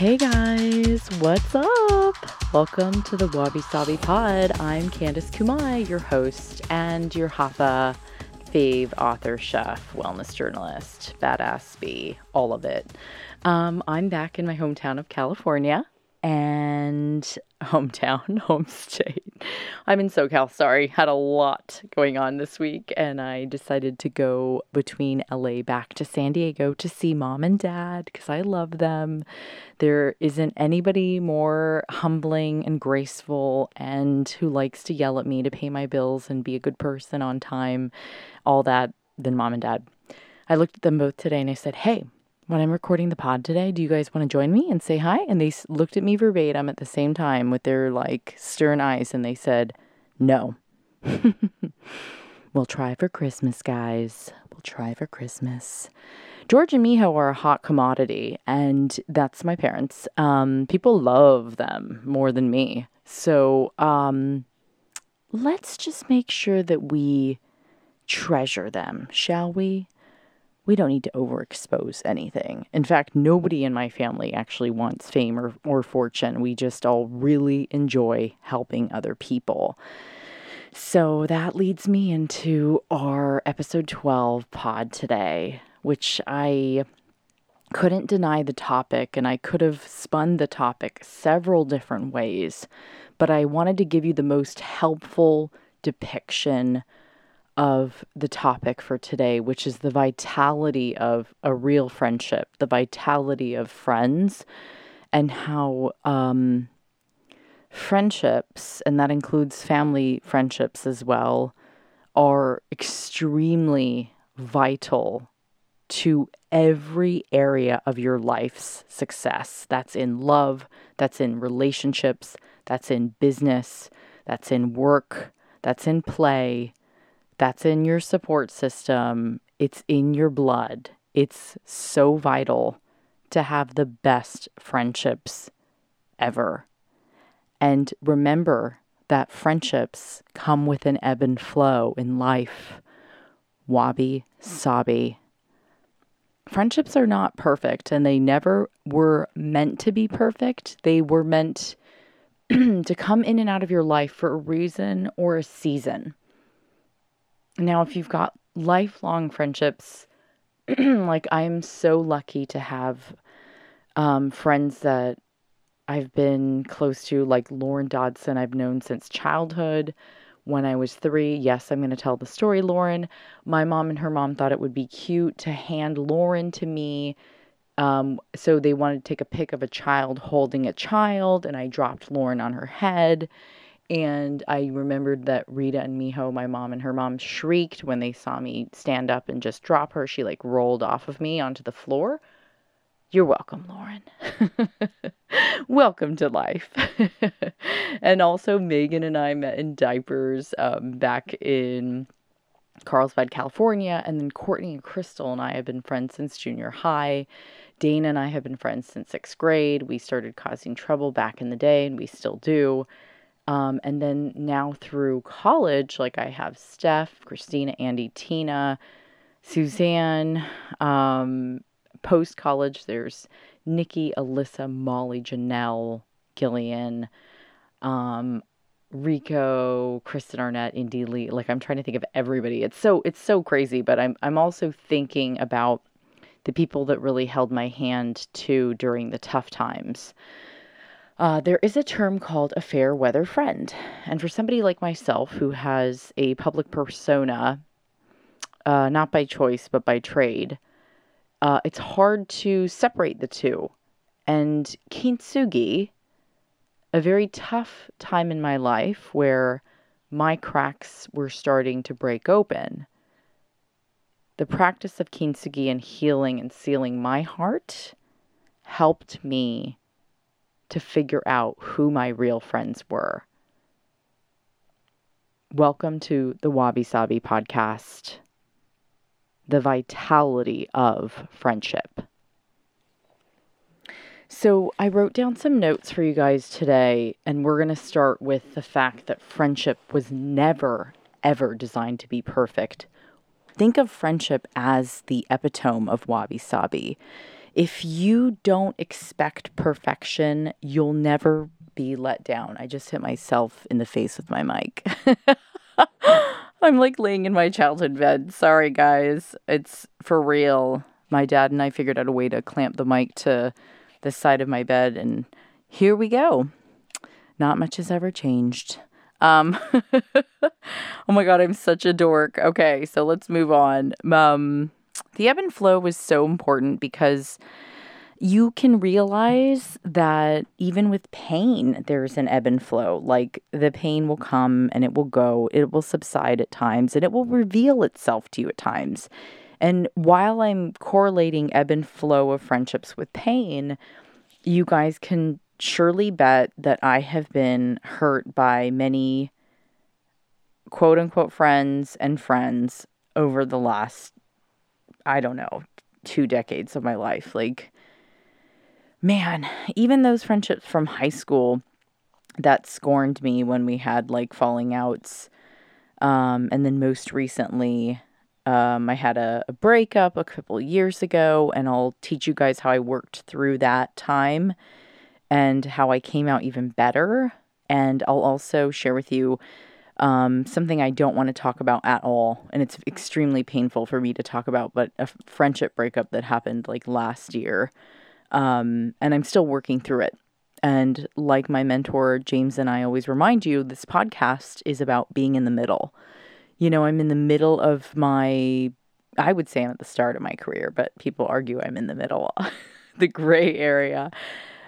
Hey guys, what's up? Welcome to the Wabi Sabi Pod. I'm Candice Kumai, your host and your Hapa fave author, chef, wellness journalist, badass bee, all of it. Um, I'm back in my hometown of California and hometown, home state. I'm in SoCal, sorry. Had a lot going on this week, and I decided to go between LA back to San Diego to see mom and dad because I love them. There isn't anybody more humbling and graceful and who likes to yell at me to pay my bills and be a good person on time, all that, than mom and dad. I looked at them both today and I said, Hey, when I'm recording the pod today, do you guys want to join me and say hi? And they looked at me verbatim at the same time with their like stern eyes and they said, no. we'll try for Christmas, guys. We'll try for Christmas. George and Miho are a hot commodity, and that's my parents. Um, people love them more than me. So um, let's just make sure that we treasure them, shall we? We don't need to overexpose anything. In fact, nobody in my family actually wants fame or, or fortune. We just all really enjoy helping other people. So that leads me into our episode 12 pod today, which I couldn't deny the topic and I could have spun the topic several different ways, but I wanted to give you the most helpful depiction of the topic for today, which is the vitality of a real friendship, the vitality of friends, and how um, friendships, and that includes family friendships as well, are extremely vital to every area of your life's success. That's in love, that's in relationships, that's in business, that's in work, that's in play, that's in your support system, it's in your blood. It's so vital to have the best friendships ever. And remember that friendships come with an ebb and flow in life. Wabi sabi. Friendships are not perfect and they never were meant to be perfect. They were meant to come in and out of your life for a reason or a season. Now, if you've got lifelong friendships, like I'm so lucky to have um, friends that I've been close to, like Lauren Dodson, I've known since childhood. When I was three, yes, I'm going to tell the story, Lauren. My mom and her mom thought it would be cute to hand Lauren to me. Um, so they wanted to take a pic of a child holding a child, and I dropped Lauren on her head and I remembered that Rita and Miho, my mom and her mom, shrieked when they saw me stand up and just drop her. She like rolled off of me onto the floor. You're welcome, Lauren. welcome to life. and also, Megan and I met in diapers um, back in Carlsbad, California. And then Courtney and Crystal and I have been friends since junior high. Dana and I have been friends since sixth grade. We started causing trouble back in the day, and we still do. Um, and then now through college, like I have Steph, Christina, Andy, Tina, Suzanne. Um, Post college, there's Nikki, Alyssa, Molly, Janelle, Gillian, um, Rico, Kristen Arnett, Indy Lee. Like I'm trying to think of everybody. It's so it's so crazy, but I'm I'm also thinking about the people that really held my hand too during the tough times. Uh, there is a term called a fair weather friend. And for somebody like myself who has a public persona, uh, not by choice, but by trade, uh, it's hard to separate the two. And kintsugi, a very tough time in my life where my cracks were starting to break open. The practice of kintsugi and healing and sealing my heart helped me to figure out who my real friends were. Welcome to the Wabi Sabi podcast, the vitality of friendship. So, I wrote down some notes for you guys today, and we're going to start with the fact that friendship was never, ever designed to be perfect. Think of friendship as the epitome of wabi sabi. If you don't expect perfection, you'll never be let down. I just hit myself in the face with my mic. I'm like laying in my childhood bed. Sorry, guys. It's for real. My dad and I figured out a way to clamp the mic to the side of my bed, and here we go. Not much has ever changed. Um, oh my god, I'm such a dork. Okay, so let's move on. Um, the ebb and flow was so important because you can realize that even with pain, there's an ebb and flow. Like the pain will come and it will go, it will subside at times, and it will reveal itself to you at times. And while I'm correlating ebb and flow of friendships with pain, you guys can surely bet that I have been hurt by many quote unquote friends and friends over the last, I don't know, two decades of my life. Like, man, even those friendships from high school that scorned me when we had like falling outs. Um, and then most recently, um, I had a, a breakup a couple years ago, and I'll teach you guys how I worked through that time and how I came out even better. And I'll also share with you um, something I don't want to talk about at all. And it's extremely painful for me to talk about, but a friendship breakup that happened like last year. Um, and I'm still working through it. And like my mentor, James, and I always remind you, this podcast is about being in the middle. You know, I'm in the middle of my, I would say I'm at the start of my career, but people argue I'm in the middle, the gray area.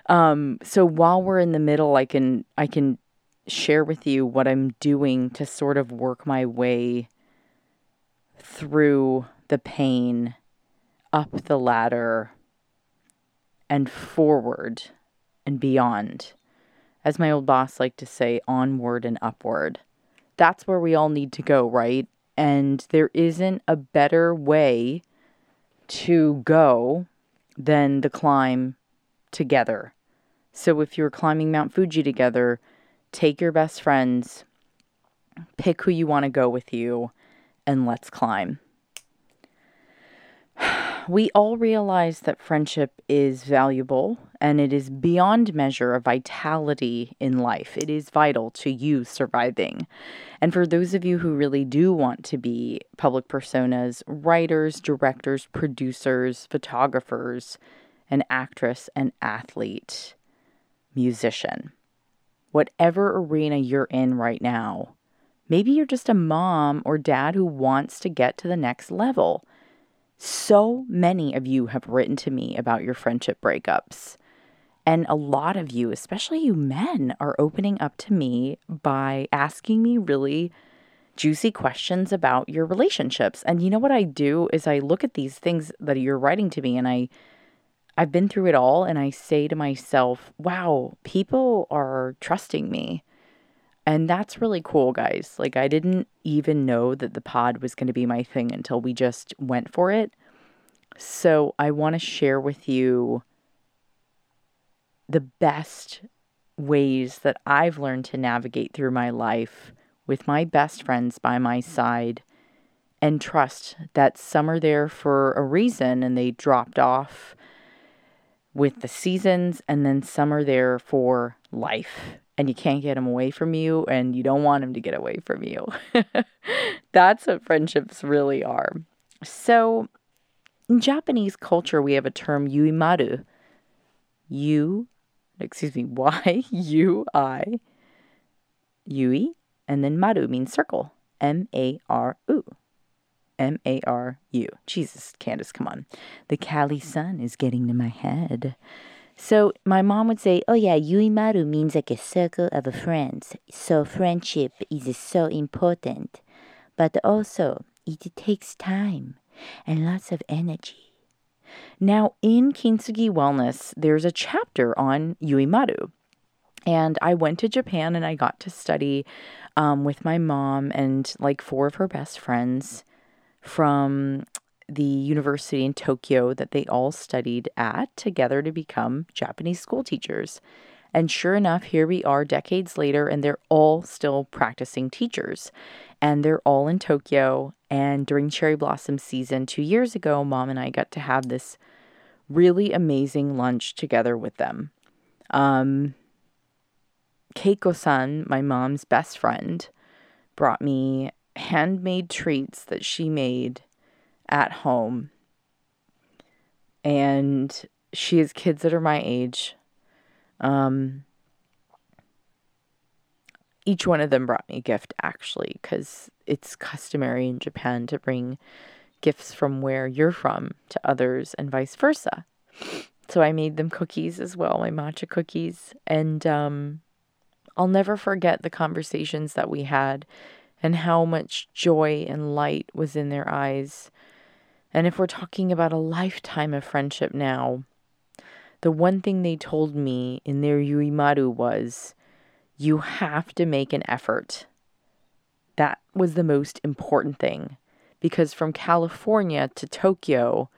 Um, so while we're in the middle, I can I can share with you what I'm doing to sort of work my way through the pain, up the ladder, and forward and beyond. As my old boss liked to say, onward and upward. That's where we all need to go, right? And there isn't a better way to go than the climb together. So if you're climbing Mount Fuji together, take your best friends, pick who you want to go with you, and let's climb. We all realize that friendship is valuable and it is beyond measure of vitality in life. It is vital to you surviving. And for those of you who really do want to be public personas, writers, directors, producers, photographers, an actress, an athlete, musician, whatever arena you're in right now. Maybe you're just a mom or dad who wants to get to the next level. So many of you have written to me about your friendship breakups. And a lot of you, especially you men, are opening up to me by asking me really juicy questions about your relationships. And you know what I do is I look at these things that you're writing to me and I I've been through it all and I say to myself, wow, people are trusting me. And that's really cool, guys. Like, I didn't even know that the pod was going to be my thing until we just went for it. So, I want to share with you the best ways that I've learned to navigate through my life with my best friends by my side and trust that some are there for a reason and they dropped off with the seasons, and then some are there for life. And you can't get them away from you, and you don't want them to get away from you. That's what friendships really are. So, in Japanese culture, we have a term yuimaru. You, excuse me, Y U I, yui, and then maru means circle. M A R U. M A R U. Jesus, Candice, come on. The Cali sun is getting to my head. So my mom would say, Oh yeah, Yuimaru means like a circle of friends. So friendship is so important. But also it takes time and lots of energy. Now in Kintsugi Wellness, there's a chapter on Yuimaru. And I went to Japan and I got to study um, with my mom and like four of her best friends from the university in Tokyo that they all studied at together to become Japanese school teachers. And sure enough, here we are decades later, and they're all still practicing teachers. And they're all in Tokyo. And during cherry blossom season two years ago, mom and I got to have this really amazing lunch together with them. Um, Keiko san, my mom's best friend, brought me handmade treats that she made at home. And she has kids that are my age. Um, each one of them brought me a gift actually, because it's customary in Japan to bring gifts from where you're from to others and vice versa. So I made them cookies as well, my matcha cookies. And um, I'll never forget the conversations that we had and how much joy and light was in their eyes. And if we're talking about a lifetime of friendship now, the one thing they told me in their Yuimaru was, you have to make an effort. That was the most important thing because from California to Tokyo,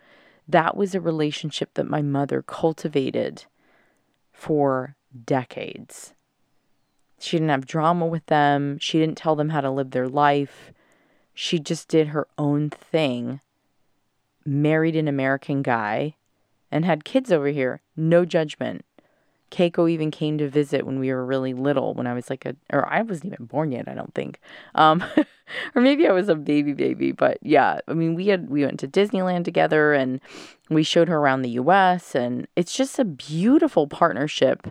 that was a relationship that my mother cultivated for decades. She didn't have drama with them. She didn't tell them how to live their life. She just did her own thing, married an American guy, and had kids over here. No judgment. Keiko even came to visit when we were really little, when I was like a, or I wasn't even born yet, I don't think. Um, or maybe I was a baby baby, but yeah, I mean, we had, we went to Disneyland together and we showed her around the US, and it's just a beautiful partnership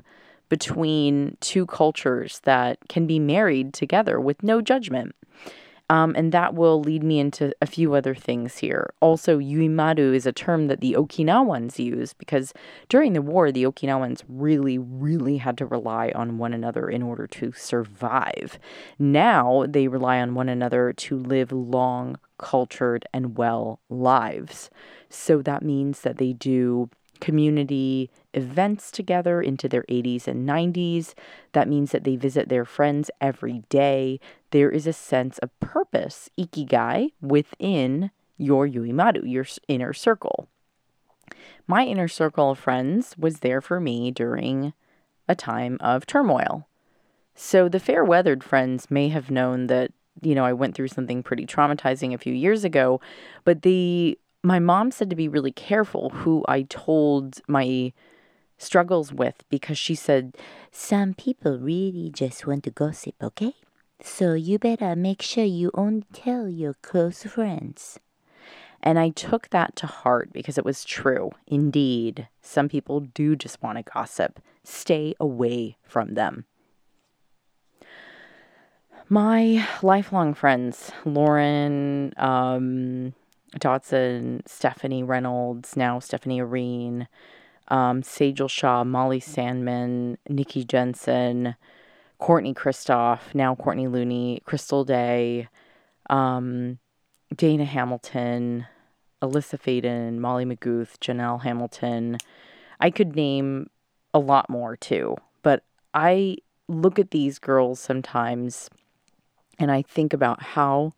between two cultures that can be married together with no judgment. Um, and that will lead me into a few other things here. Also, yuimaru is a term that the Okinawans use because during the war, the Okinawans really, really had to rely on one another in order to survive. Now they rely on one another to live long, cultured, and well lives. So that means that they do community events together into their 80s and 90s. That means that they visit their friends every day. There is a sense of purpose, ikigai, within your yuimaru, your inner circle. My inner circle of friends was there for me during a time of turmoil. So the fair weathered friends may have known that, you know, I went through something pretty traumatizing a few years ago, but the my mom said to be really careful who I told my struggles with because she said, Some people really just want to gossip, okay? So you better make sure you only tell your close friends. And I took that to heart because it was true. Indeed, some people do just want to gossip. Stay away from them. My lifelong friends, Lauren, um, Dotson, Stephanie Reynolds, now Stephanie Arene, um, Sejal Shah, Molly Sandman, Nikki Jensen, Courtney Kristoff, now Courtney Looney, Crystal Day, um, Dana Hamilton, Alyssa Faden, Molly McGuth, Janelle Hamilton. I could name a lot more too, but I look at these girls sometimes and I think about how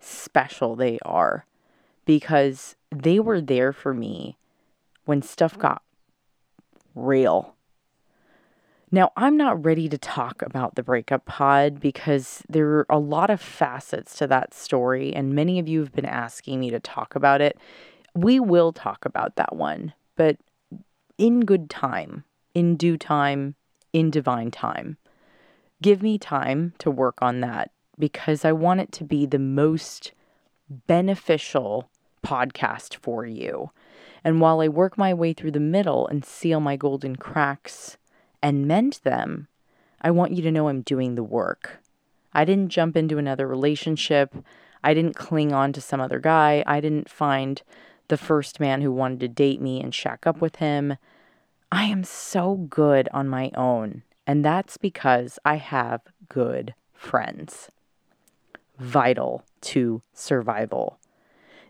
special they are because they were there for me when stuff got real. Now, I'm not ready to talk about the breakup pod because there are a lot of facets to that story, and many of you have been asking me to talk about it. We will talk about that one, but in good time, in due time, in divine time. Give me time to work on that because I want it to be the most beneficial podcast for you. And while I work my way through the middle and seal my golden cracks and mend them, I want you to know I'm doing the work. I didn't jump into another relationship. I didn't cling on to some other guy. I didn't find the first man who wanted to date me and shack up with him. I am so good on my own, and that's because I have good friends. Vital to survival.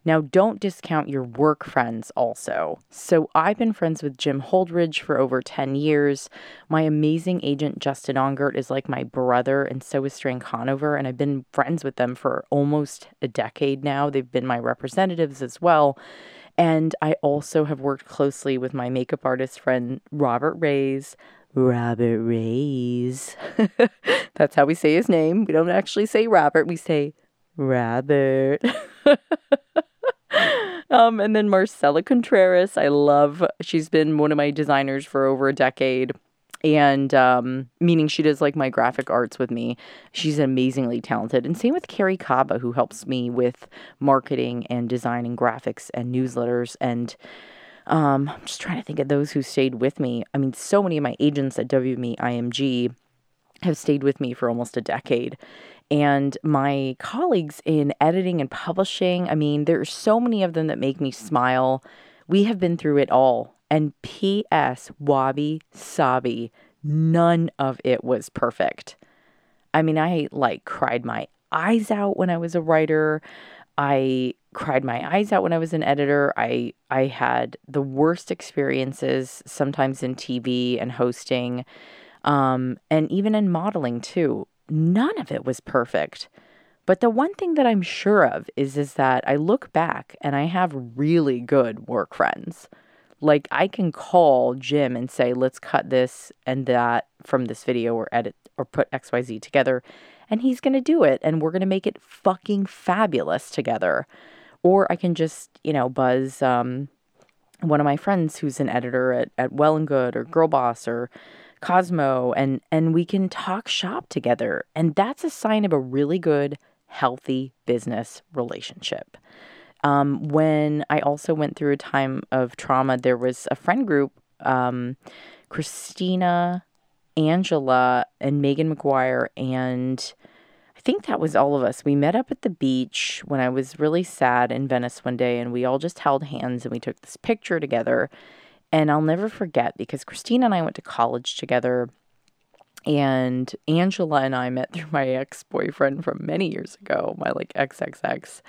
Now, don't discount your work friends also. So, I've been friends with Jim Holdridge for over 10 years. My amazing agent, Justin Ongert, is like my brother, and so is Strand Conover. And I've been friends with them for almost a decade now. They've been my representatives as well. And I also have worked closely with my makeup artist friend, Robert Rays. Robert Rays. That's how we say his name. We don't actually say Robert, we say Robert. um, and then Marcela Contreras, I love. She's been one of my designers for over a decade. And um, meaning she does like my graphic arts with me. She's amazingly talented. And same with Carrie Kaba, who helps me with marketing and designing graphics and newsletters. And um, I'm just trying to think of those who stayed with me. I mean, so many of my agents at WME IMG have stayed with me for almost a decade and my colleagues in editing and publishing. I mean, there are so many of them that make me smile. We have been through it all. And P.S. Wabi Sabi, none of it was perfect. I mean, I like cried my eyes out when I was a writer. I cried my eyes out when I was an editor. I I had the worst experiences sometimes in TV and hosting um, and even in modeling too none of it was perfect. But the one thing that I'm sure of is is that I look back and I have really good work friends. Like I can call Jim and say, "Let's cut this and that from this video or edit or put XYZ together." And he's going to do it and we're going to make it fucking fabulous together. Or I can just, you know, buzz um, one of my friends who's an editor at, at Well and Good or Girl Boss or Cosmo and and we can talk shop together and that's a sign of a really good healthy business relationship. Um, when I also went through a time of trauma, there was a friend group, um, Christina, Angela, and Megan McGuire, and I think that was all of us. We met up at the beach when I was really sad in Venice one day, and we all just held hands and we took this picture together. And I'll never forget because Christina and I went to college together. And Angela and I met through my ex boyfriend from many years ago, my like XXX.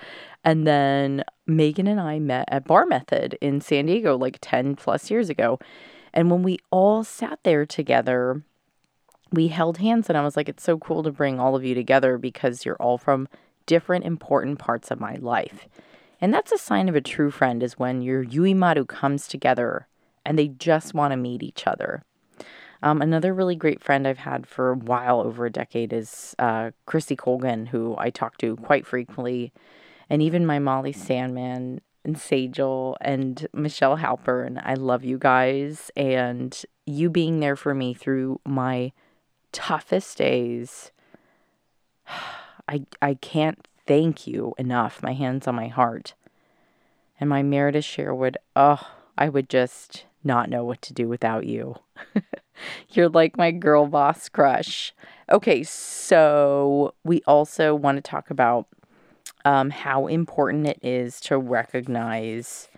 And then Megan and I met at Bar Method in San Diego like 10 plus years ago. And when we all sat there together, we held hands. And I was like, it's so cool to bring all of you together because you're all from different important parts of my life. And that's a sign of a true friend is when your Yuimaru comes together and they just want to meet each other. Um, another really great friend I've had for a while, over a decade, is uh, Chrissy Colgan, who I talk to quite frequently, and even my Molly Sandman and Sejal and Michelle Halpern. I love you guys, and you being there for me through my toughest days. I I can't thank you enough. My hands on my heart. And my Meredith Sherwood, oh, I would just not know what to do without you. You're like my girl boss crush. Okay, so we also want to talk about um, how important it is to recognize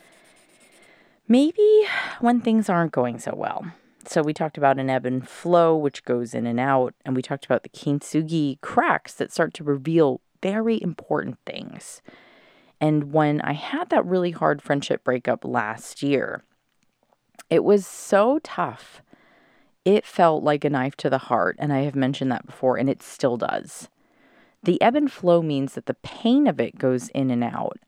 maybe when things aren't going so well. So we talked about an ebb and flow, which goes in and out, and we talked about the kintsugi cracks that start to reveal very important things. And when I had that really hard friendship breakup last year, it was so tough. It felt like a knife to the heart, and I have mentioned that before, and it still does. The ebb and flow means that the pain of it goes in and out,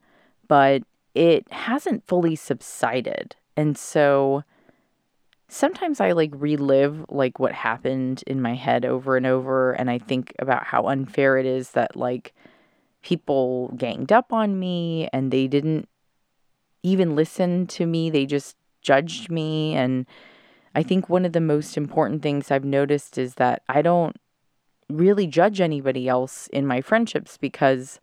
but it hasn't fully subsided. And so sometimes I like relive like what happened in my head over and over and I think about how unfair it is that like people ganged up on me and they didn't even listen to me. They just judged me. And I think one of the most important things I've noticed is that I don't really judge anybody else in my friendships because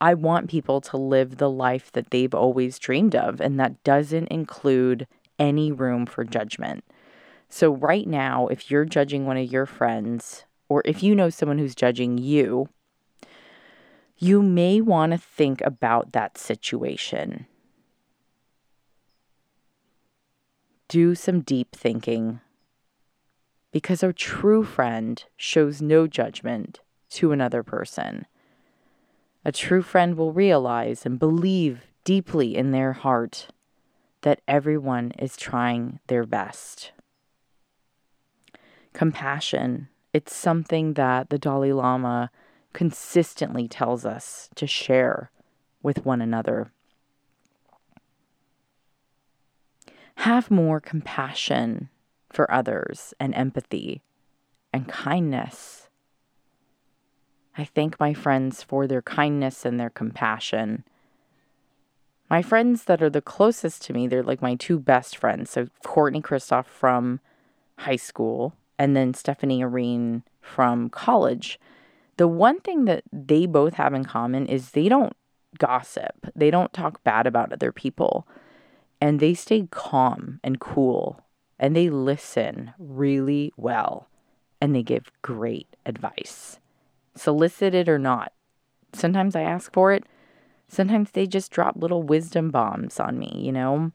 I want people to live the life that they've always dreamed of. And that doesn't include any room for judgment. So, right now, if you're judging one of your friends, or if you know someone who's judging you, you may want to think about that situation. Do some deep thinking. Because a true friend shows no judgment to another person. A true friend will realize and believe deeply in their heart that everyone is trying their best. Compassion, it's something that the Dalai Lama consistently tells us to share with one another. Have more compassion for others and empathy and kindness. I thank my friends for their kindness and their compassion. My friends that are the closest to me, they're like my two best friends. So Courtney Kristoff from high school and then Stephanie Arene from college. The one thing that they both have in common is they don't gossip. They don't talk bad about other people. And they stay calm and cool and they listen really well and they give great advice. Solicited or not. Sometimes I ask for it. Sometimes they just drop little wisdom bombs on me, you know?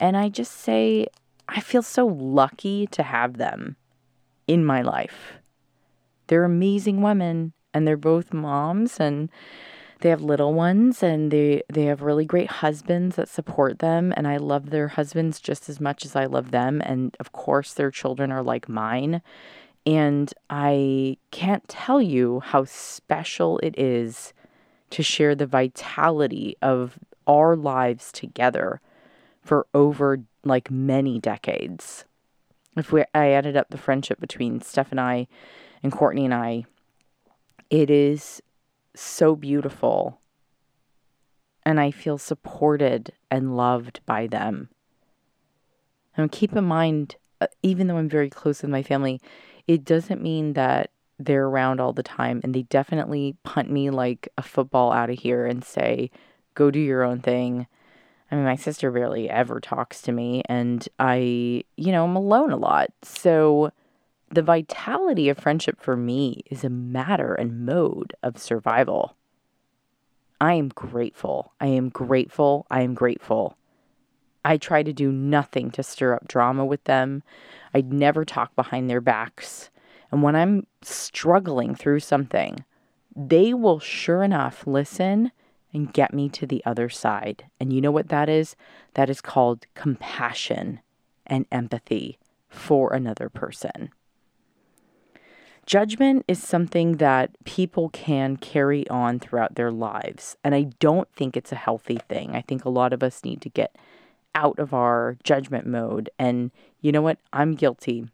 And I just say, I feel so lucky to have them in my life. They're amazing women and they're both moms and they have little ones and they they have really great husbands that support them and I love their husbands just as much as I love them and of course their children are like mine and I can't tell you how special it is to share the vitality of our lives together for over like many decades. If we I added up the friendship between Steph and I and Courtney and I, it is so beautiful. And I feel supported and loved by them. And keep in mind, uh, even though I'm very close with my family, it doesn't mean that they're around all the time. And they definitely punt me like a football out of here and say, go do your own thing. I mean, my sister barely ever talks to me, and I, you know, I'm alone a lot. So, the vitality of friendship for me is a matter and mode of survival. I am grateful. I am grateful. I am grateful. I try to do nothing to stir up drama with them. I'd never talk behind their backs. And when I'm struggling through something, they will sure enough listen and get me to the other side. And you know what that is? That is called compassion and empathy for another person. Judgment is something that people can carry on throughout their lives. And I don't think it's a healthy thing. I think a lot of us need to get out of our judgment mode. And you know what? I'm guilty.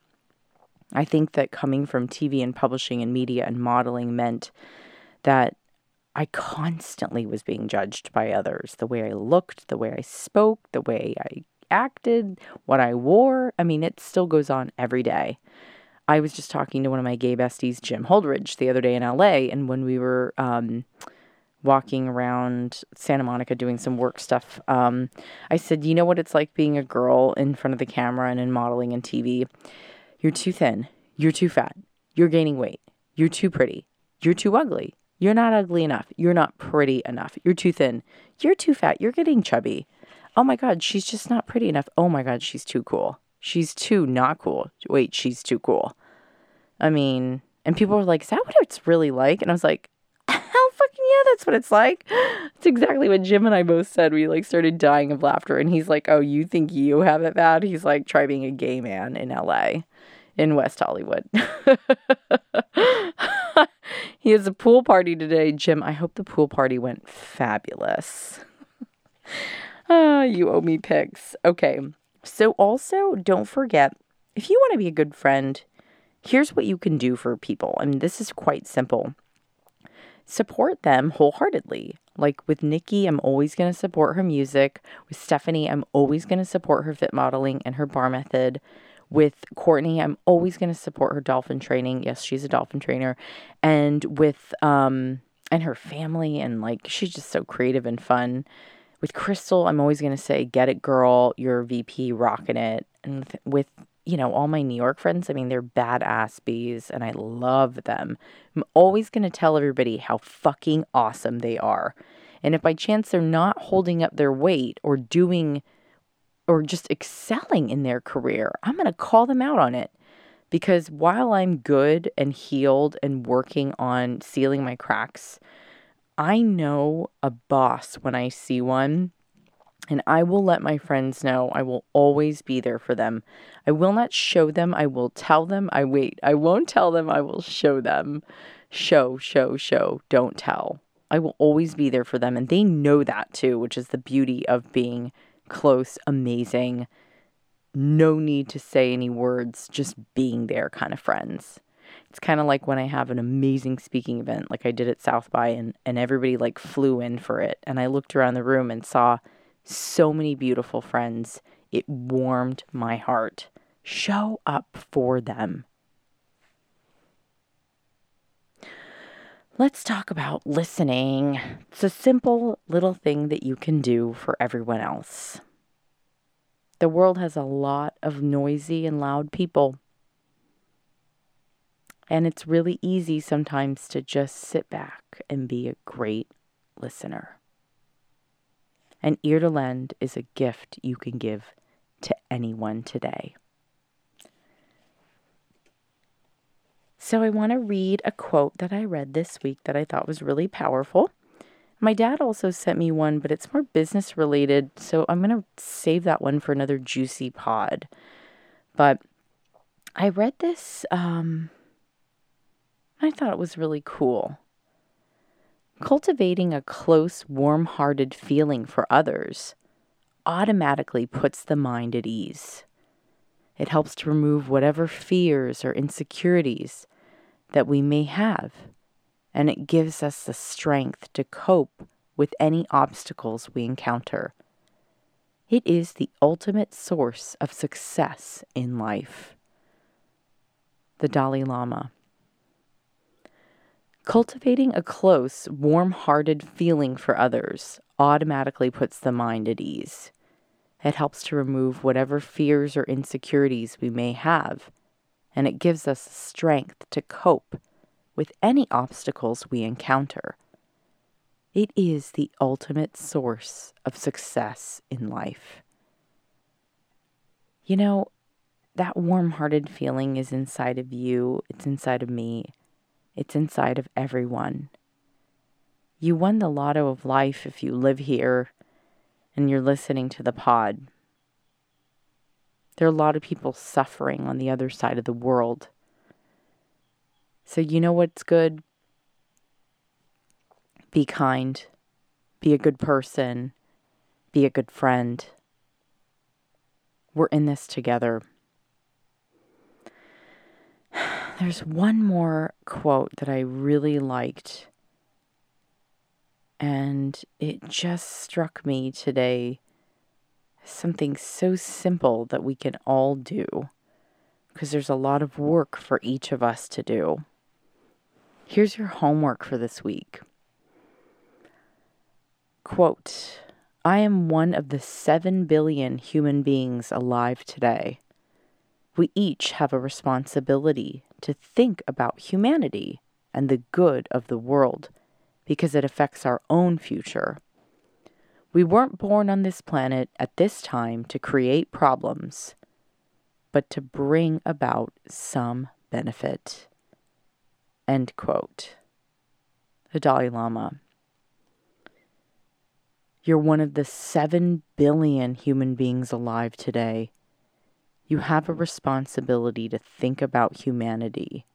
I think that coming from TV and publishing and media and modeling meant that I constantly was being judged by others the way I looked, the way I spoke, the way I acted, what I wore. I mean, it still goes on every day. I was just talking to one of my gay besties, Jim Holdridge, the other day in LA, and when we were um, walking around Santa Monica doing some work stuff, um, I said, You know what it's like being a girl in front of the camera and in modeling and TV? You're too thin. You're too fat. You're gaining weight. You're too pretty. You're too ugly. You're not ugly enough. You're not pretty enough. You're too thin. You're too fat. You're getting chubby. Oh my God, she's just not pretty enough. Oh my God, she's too cool. She's too not cool. Wait, she's too cool. I mean, and people were like, is that what it's really like? And I was like, hell fucking yeah, that's what it's like. It's exactly what Jim and I both said. We like started dying of laughter. And he's like, oh, you think you have it bad? He's like, try being a gay man in LA, in West Hollywood. he has a pool party today. Jim, I hope the pool party went fabulous. ah, you owe me pics. Okay. So also don't forget, if you want to be a good friend, Here's what you can do for people. I mean, this is quite simple. Support them wholeheartedly. Like with Nikki, I'm always going to support her music. With Stephanie, I'm always going to support her fit modeling and her bar method. With Courtney, I'm always going to support her dolphin training. Yes, she's a dolphin trainer. And with um and her family and like she's just so creative and fun. With Crystal, I'm always going to say, "Get it, girl. You're VP, rocking it." And with, with you know, all my New York friends, I mean, they're badass bees and I love them. I'm always going to tell everybody how fucking awesome they are. And if by chance they're not holding up their weight or doing or just excelling in their career, I'm going to call them out on it. Because while I'm good and healed and working on sealing my cracks, I know a boss when I see one and I will let my friends know. I will always be there for them. I will not show them. I will tell them. I wait. I won't tell them. I will show them. Show, show, show. Don't tell. I will always be there for them. And they know that too, which is the beauty of being close, amazing, no need to say any words, just being there kind of friends. It's kind of like when I have an amazing speaking event like I did at South by and, and everybody like flew in for it. And I looked around the room and saw so many beautiful friends. It warmed my heart. Show up for them. Let's talk about listening. It's a simple little thing that you can do for everyone else. The world has a lot of noisy and loud people. And it's really easy sometimes to just sit back and be a great listener. An ear to lend is a gift you can give to anyone today. So, I want to read a quote that I read this week that I thought was really powerful. My dad also sent me one, but it's more business related. So, I'm going to save that one for another juicy pod. But I read this, um, I thought it was really cool. Cultivating a close, warm hearted feeling for others automatically puts the mind at ease. It helps to remove whatever fears or insecurities that we may have, and it gives us the strength to cope with any obstacles we encounter. It is the ultimate source of success in life. The Dalai Lama. Cultivating a close, warm hearted feeling for others automatically puts the mind at ease. It helps to remove whatever fears or insecurities we may have, and it gives us strength to cope with any obstacles we encounter. It is the ultimate source of success in life. You know, that warm hearted feeling is inside of you, it's inside of me, it's inside of everyone. You won the lotto of life if you live here and you're listening to the pod. There are a lot of people suffering on the other side of the world. So, you know what's good? Be kind, be a good person, be a good friend. We're in this together. There's one more quote that I really liked, and it just struck me today. Something so simple that we can all do, because there's a lot of work for each of us to do. Here's your homework for this week. Quote I am one of the 7 billion human beings alive today. We each have a responsibility to think about humanity and the good of the world because it affects our own future. We weren't born on this planet at this time to create problems, but to bring about some benefit. End quote. The Dalai Lama. You're one of the 7 billion human beings alive today you have a responsibility to think about humanity.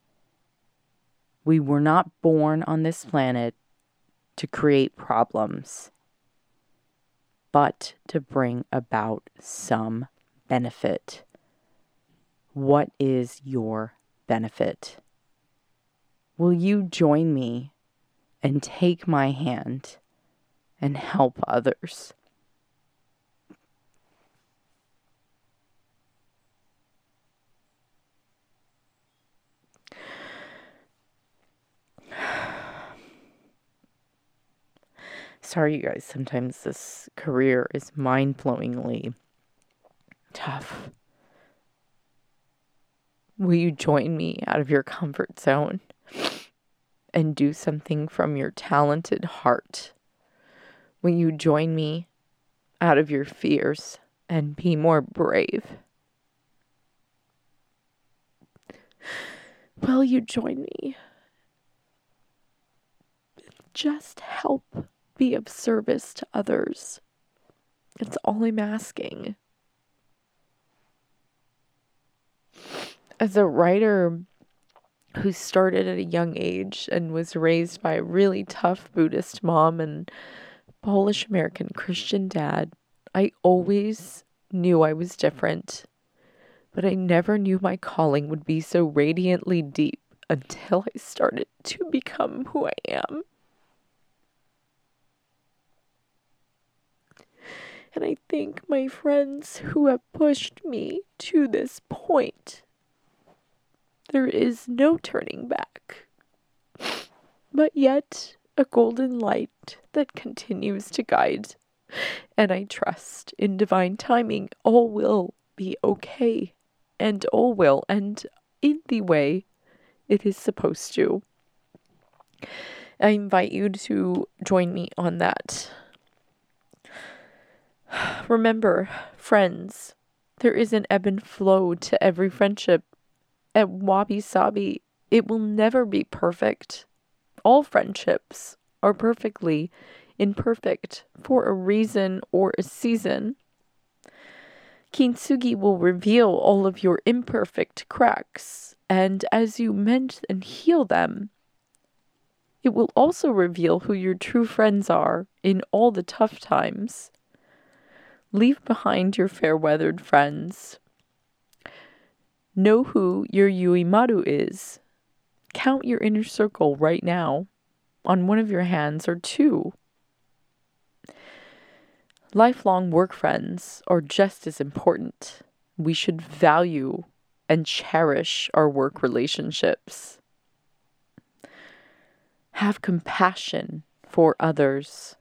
We were not born on this planet to create problems, but to bring about some benefit. What is your benefit? Will you join me and take my hand and help others? Sorry, you guys, sometimes this career is mind blowingly tough. Will you join me out of your comfort zone and do something from your talented heart? Will you join me out of your fears and be more brave? Will you join me? Just help be of service to others. It's all I'm asking. As a writer who started at a young age and was raised by a really tough Buddhist mom and Polish American Christian dad, I always knew I was different, but I never knew my calling would be so radiantly deep until I started to become who I am. And I thank my friends who have pushed me to this point. There is no turning back, but yet a golden light that continues to guide. And I trust in divine timing, all will be okay, and all will end in the way it is supposed to. I invite you to join me on that. Remember, friends, there is an ebb and flow to every friendship. At Wabi Sabi, it will never be perfect. All friendships are perfectly imperfect for a reason or a season. Kintsugi will reveal all of your imperfect cracks, and as you mend and heal them, it will also reveal who your true friends are in all the tough times. Leave behind your fair weathered friends. Know who your Yuimaru is. Count your inner circle right now on one of your hands or two. Lifelong work friends are just as important. We should value and cherish our work relationships. Have compassion for others.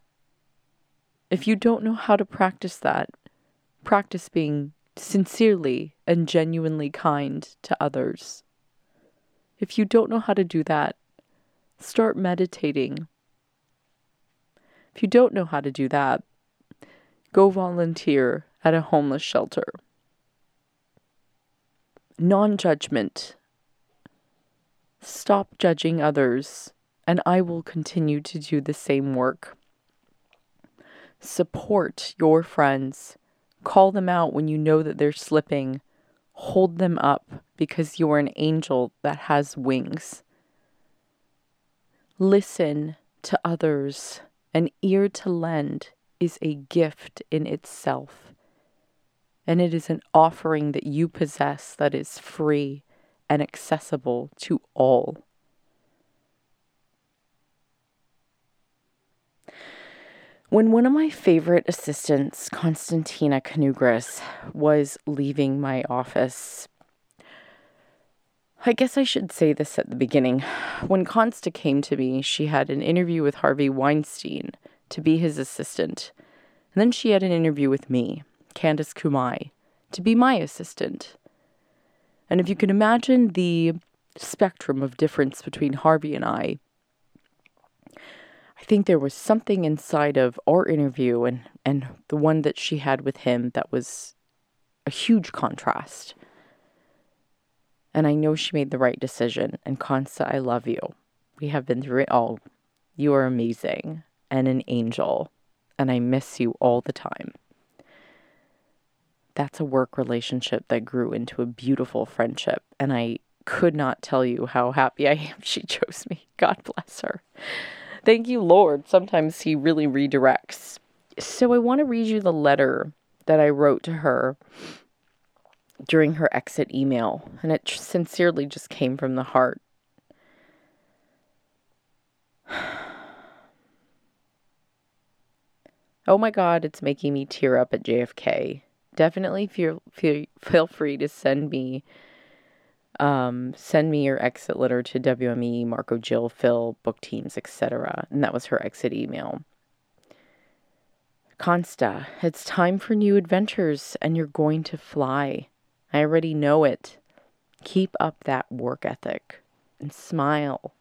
If you don't know how to practice that, practice being sincerely and genuinely kind to others. If you don't know how to do that, start meditating. If you don't know how to do that, go volunteer at a homeless shelter. Non judgment. Stop judging others, and I will continue to do the same work. Support your friends. Call them out when you know that they're slipping. Hold them up because you are an angel that has wings. Listen to others. An ear to lend is a gift in itself. And it is an offering that you possess that is free and accessible to all. When one of my favorite assistants, Constantina Canugras, was leaving my office, I guess I should say this at the beginning. When Consta came to me, she had an interview with Harvey Weinstein to be his assistant. And then she had an interview with me, Candice Kumai, to be my assistant. And if you can imagine the spectrum of difference between Harvey and I, I think there was something inside of our interview and, and the one that she had with him that was a huge contrast. And I know she made the right decision. And Consta, I love you. We have been through it all. You are amazing and an angel. And I miss you all the time. That's a work relationship that grew into a beautiful friendship. And I could not tell you how happy I am she chose me. God bless her. Thank you, Lord. Sometimes He really redirects. So I want to read you the letter that I wrote to her during her exit email, and it sincerely just came from the heart. Oh my God, it's making me tear up at JFK. Definitely feel feel, feel free to send me um, send me your exit letter to WME, Marco, Jill, Phil, book teams, etc. And that was her exit email. Consta, it's time for new adventures and you're going to fly. I already know it. Keep up that work ethic and smile.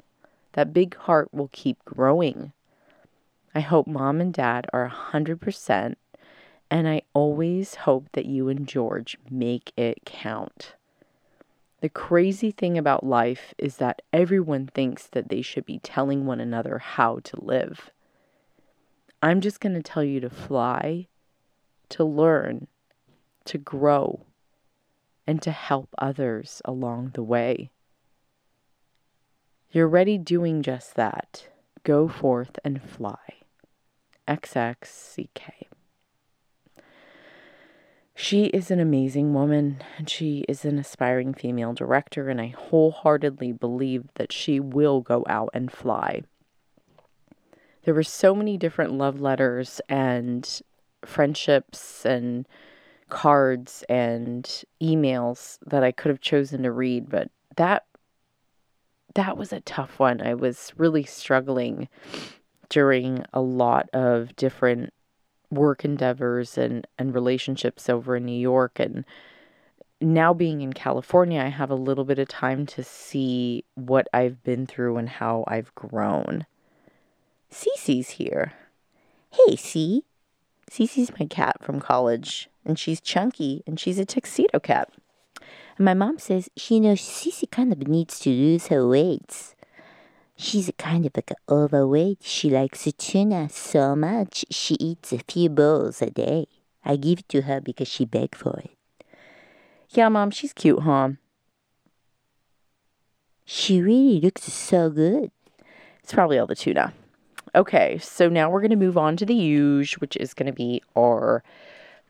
That big heart will keep growing. I hope mom and dad are 100%, and I always hope that you and George make it count. The crazy thing about life is that everyone thinks that they should be telling one another how to live. I'm just going to tell you to fly, to learn, to grow and to help others along the way. You're already doing just that. Go forth and fly. XXCK. She is an amazing woman and she is an aspiring female director, and I wholeheartedly believe that she will go out and fly. There were so many different love letters and friendships and cards and emails that I could have chosen to read, but that that was a tough one. I was really struggling during a lot of different work endeavors and, and relationships over in New York. And now being in California, I have a little bit of time to see what I've been through and how I've grown. Cece's here. Hey, C. Cece's my cat from college, and she's chunky, and she's a tuxedo cat. And my mom says, she knows Cece kind of needs to lose her weight. She's kind of like overweight. She likes tuna so much, she eats a few bowls a day. I give it to her because she begged for it. Yeah, Mom, she's cute, huh? She really looks so good. It's probably all the tuna. Okay, so now we're going to move on to the huge, which is going to be our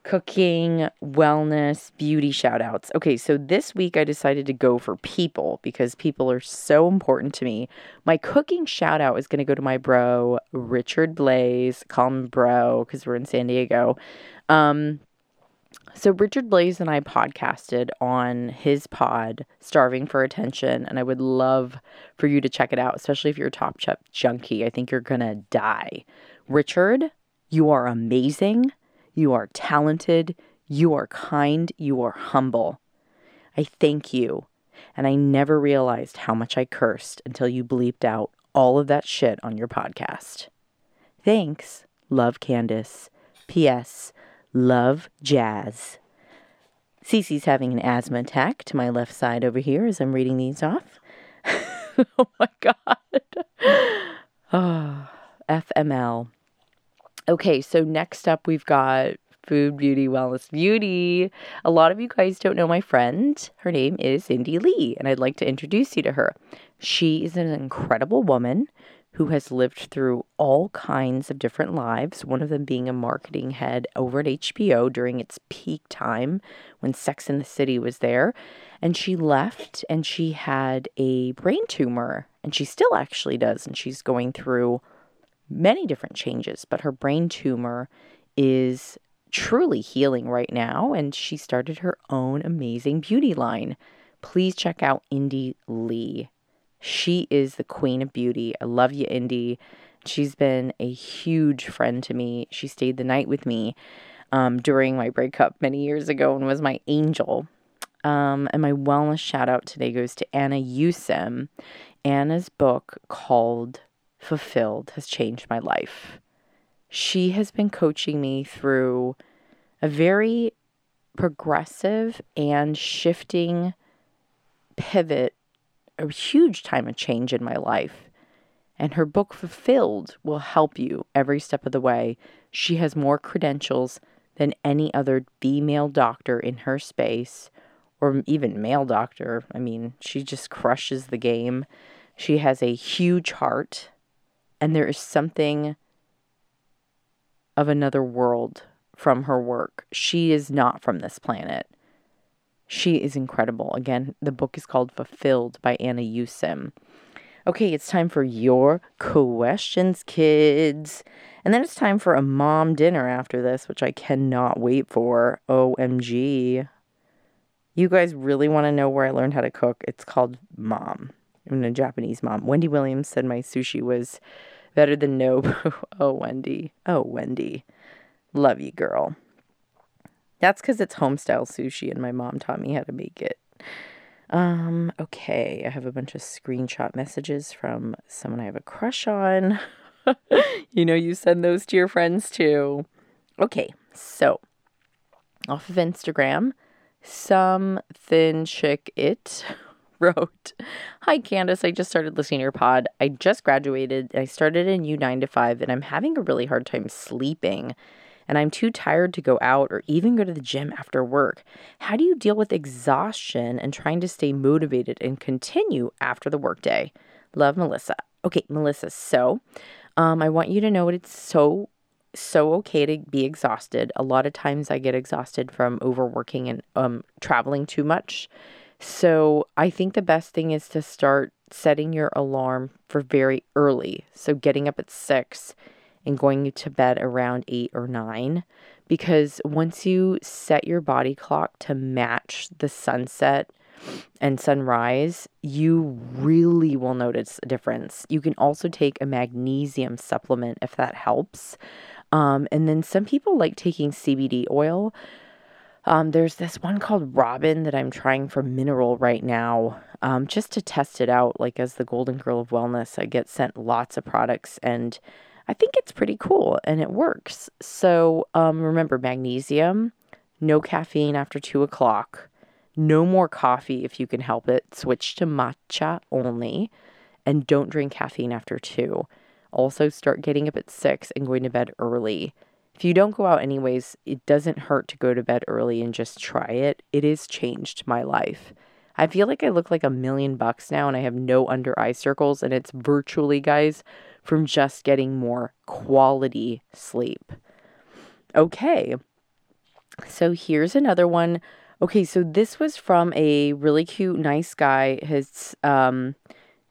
cooking, wellness, beauty shout outs. Okay, so this week I decided to go for people because people are so important to me. My cooking shout out is going to go to my bro, Richard Blais. Call him bro because we're in San Diego. Um, so Richard Blais and I podcasted on his pod, Starving for Attention, and I would love for you to check it out, especially if you're a Top Chef junkie. I think you're gonna die. Richard, you are amazing. You are talented. You are kind. You are humble. I thank you. And I never realized how much I cursed until you bleeped out all of that shit on your podcast. Thanks. Love Candice. P.S. Love jazz. Cece's having an asthma attack to my left side over here as I'm reading these off. oh my God. Oh, FML. Okay, so next up we've got food, beauty, wellness, beauty. A lot of you guys don't know my friend. Her name is Indy Lee, and I'd like to introduce you to her. She is an incredible woman who has lived through all kinds of different lives, one of them being a marketing head over at HBO during its peak time when Sex in the City was there. And she left and she had a brain tumor, and she still actually does. And she's going through many different changes, but her brain tumor is truly healing right now. And she started her own amazing beauty line. Please check out Indy Lee. She is the queen of beauty. I love you, Indy. She's been a huge friend to me. She stayed the night with me um, during my breakup many years ago and was my angel. Um, and my wellness shout out today goes to Anna Yusim. Anna's book called Fulfilled has changed my life. She has been coaching me through a very progressive and shifting pivot a huge time of change in my life. And her book, Fulfilled, will help you every step of the way. She has more credentials than any other female doctor in her space, or even male doctor. I mean, she just crushes the game. She has a huge heart, and there is something of another world from her work. She is not from this planet. She is incredible. Again, the book is called Fulfilled by Anna Yusim. Okay, it's time for your questions, kids. And then it's time for a mom dinner after this, which I cannot wait for. OMG. You guys really want to know where I learned how to cook? It's called Mom. I'm a Japanese mom. Wendy Williams said my sushi was better than Nobu. oh, Wendy. Oh, Wendy. Love you, girl. That's because it's homestyle sushi and my mom taught me how to make it. Um, okay, I have a bunch of screenshot messages from someone I have a crush on. you know, you send those to your friends too. Okay, so off of Instagram, some thin chick it wrote, Hi Candice, I just started listening to your pod. I just graduated. I started new nine to five and I'm having a really hard time sleeping and I'm too tired to go out or even go to the gym after work. How do you deal with exhaustion and trying to stay motivated and continue after the workday? Love, Melissa. Okay, Melissa. So, um, I want you to know it's so so okay to be exhausted. A lot of times I get exhausted from overworking and um, traveling too much. So I think the best thing is to start setting your alarm for very early. So getting up at six and going to bed around eight or nine. Because once you set your body clock to match the sunset and sunrise, you really will notice a difference. You can also take a magnesium supplement if that helps. Um, and then some people like taking CBD oil. Um, there's this one called Robin that I'm trying for mineral right now, um, just to test it out. Like as the Golden Girl of Wellness, I get sent lots of products, and I think it's pretty cool and it works. So um, remember, magnesium, no caffeine after two o'clock, no more coffee if you can help it. Switch to matcha only, and don't drink caffeine after two. Also, start getting up at six and going to bed early. If you don't go out anyways, it doesn't hurt to go to bed early and just try it. It has changed my life. I feel like I look like a million bucks now and I have no under eye circles, and it's virtually, guys, from just getting more quality sleep. Okay, so here's another one. Okay, so this was from a really cute, nice guy. His um,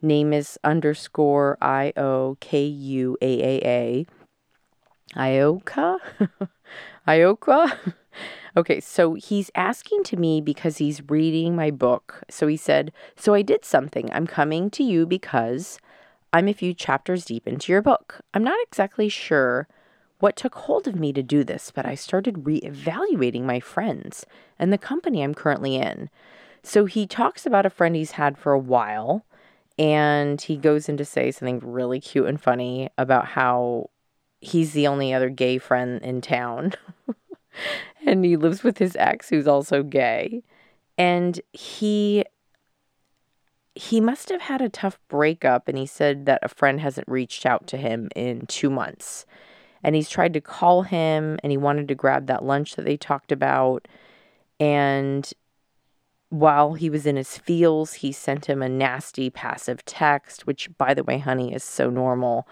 name is underscore I O K U A A A. Ioka? Ioka? okay, so he's asking to me because he's reading my book. So he said, So I did something. I'm coming to you because I'm a few chapters deep into your book. I'm not exactly sure what took hold of me to do this, but I started re-evaluating my friends and the company I'm currently in. So he talks about a friend he's had for a while and he goes in to say something really cute and funny about how he's the only other gay friend in town. and he lives with his ex who's also gay. And he he must have had a tough breakup and he said that a friend hasn't reached out to him in 2 months. And he's tried to call him and he wanted to grab that lunch that they talked about and while he was in his feels, he sent him a nasty passive text, which, by the way, honey, is so normal.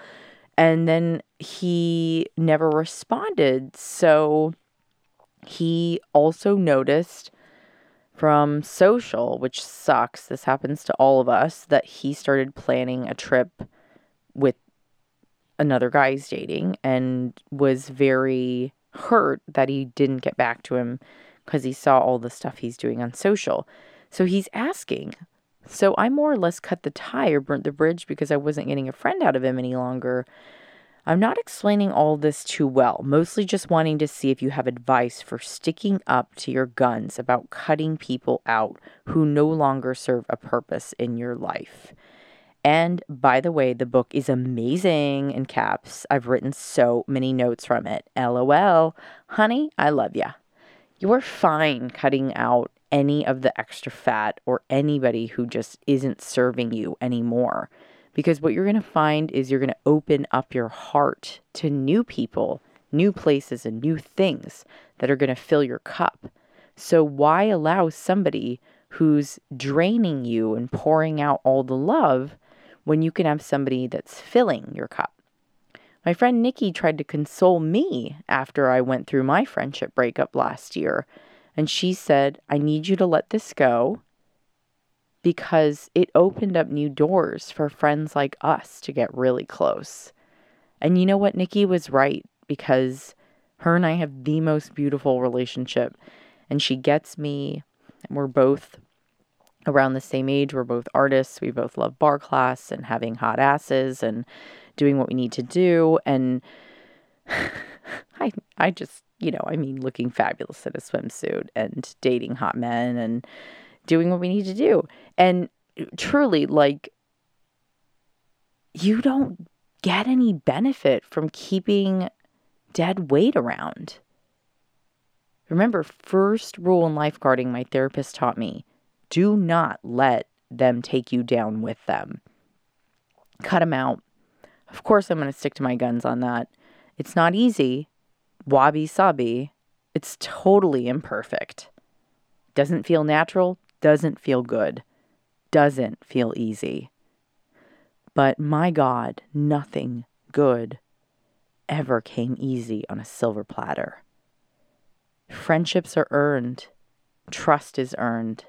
And then he never responded. So he also noticed from social, which sucks, this happens to all of us, that he started planning a trip with another guy he's dating and was very hurt that he didn't get back to him because he saw all the stuff he's doing on social. So he's asking. So I more or less cut the tie or burnt the bridge because I wasn't getting a friend out of him any longer. I'm not explaining all this too well, mostly just wanting to see if you have advice for sticking up to your guns about cutting people out who no longer serve a purpose in your life. And by the way, the book is amazing in caps. I've written so many notes from it. LOL. Honey, I love ya you're fine cutting out any of the extra fat or anybody who just isn't serving you anymore. Because what you're going to find is you're going to open up your heart to new people, new places, and new things that are going to fill your cup. So, why allow somebody who's draining you and pouring out all the love when you can have somebody that's filling your cup? My friend Nikki tried to console me after I went through my friendship breakup last year. And she said, I need you to let this go because it opened up new doors for friends like us to get really close. And you know what? Nikki was right because her and I have the most beautiful relationship. And she gets me. And we're both around the same age. We're both artists. We both love bar class and having hot asses and doing what we need to do and I I just, you know, I mean looking fabulous in a swimsuit and dating hot men and doing what we need to do. And uh, truly like you don't get any benefit from keeping dead weight around. Remember, first rule in lifeguarding my therapist taught me do not let them take you down with them. Cut them out. Of course, I'm going to stick to my guns on that. It's not easy. Wabi sabi. It's totally imperfect. Doesn't feel natural, doesn't feel good, doesn't feel easy. But my God, nothing good ever came easy on a silver platter. Friendships are earned, trust is earned.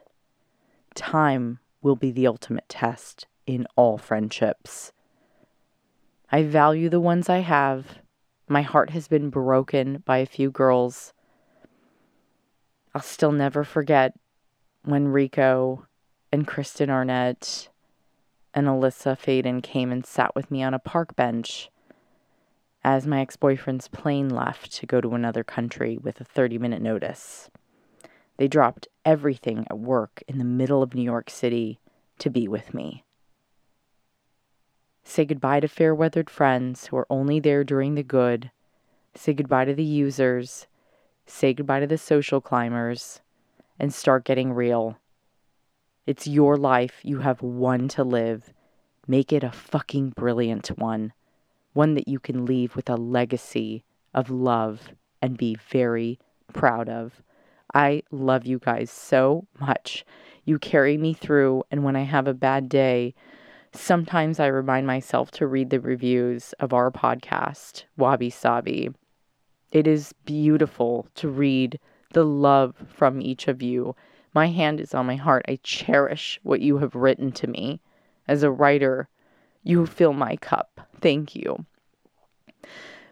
Time will be the ultimate test in all friendships. I value the ones I have. My heart has been broken by a few girls. I'll still never forget when Rico and Kristen Arnett and Alyssa Faden came and sat with me on a park bench as my ex boyfriend's plane left to go to another country with a 30 minute notice. They dropped everything at work in the middle of New York City to be with me. Say goodbye to fair weathered friends who are only there during the good. Say goodbye to the users. Say goodbye to the social climbers. And start getting real. It's your life. You have one to live. Make it a fucking brilliant one one that you can leave with a legacy of love and be very proud of. I love you guys so much. You carry me through, and when I have a bad day, sometimes I remind myself to read the reviews of our podcast, Wabi Sabi. It is beautiful to read the love from each of you. My hand is on my heart. I cherish what you have written to me. As a writer, you fill my cup. Thank you.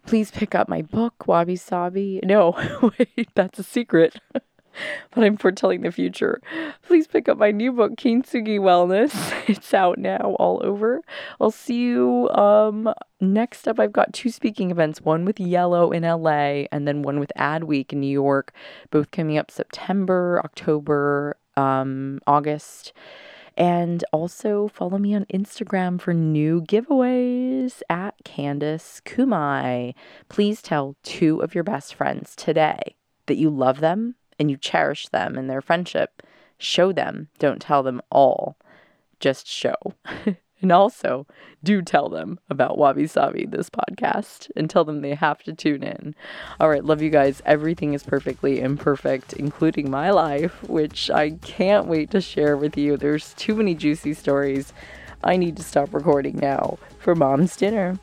Please pick up my book, Wabi Sabi. No, wait, that's a secret. but I'm foretelling the future. Please pick up my new book, Kintsugi Wellness. It's out now all over. I'll see you um, next up. I've got two speaking events one with Yellow in LA, and then one with Adweek in New York, both coming up September, October, um, August. And also follow me on Instagram for new giveaways at Candice Kumai. Please tell two of your best friends today that you love them and you cherish them and their friendship. Show them, don't tell them all, just show. And also, do tell them about Wabi Sabi, this podcast, and tell them they have to tune in. All right, love you guys. Everything is perfectly imperfect, including my life, which I can't wait to share with you. There's too many juicy stories. I need to stop recording now for mom's dinner.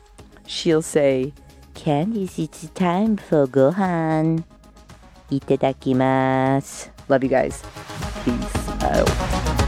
She'll say, Candice, it's time for gohan. Itadakimasu. Love you guys. Peace out.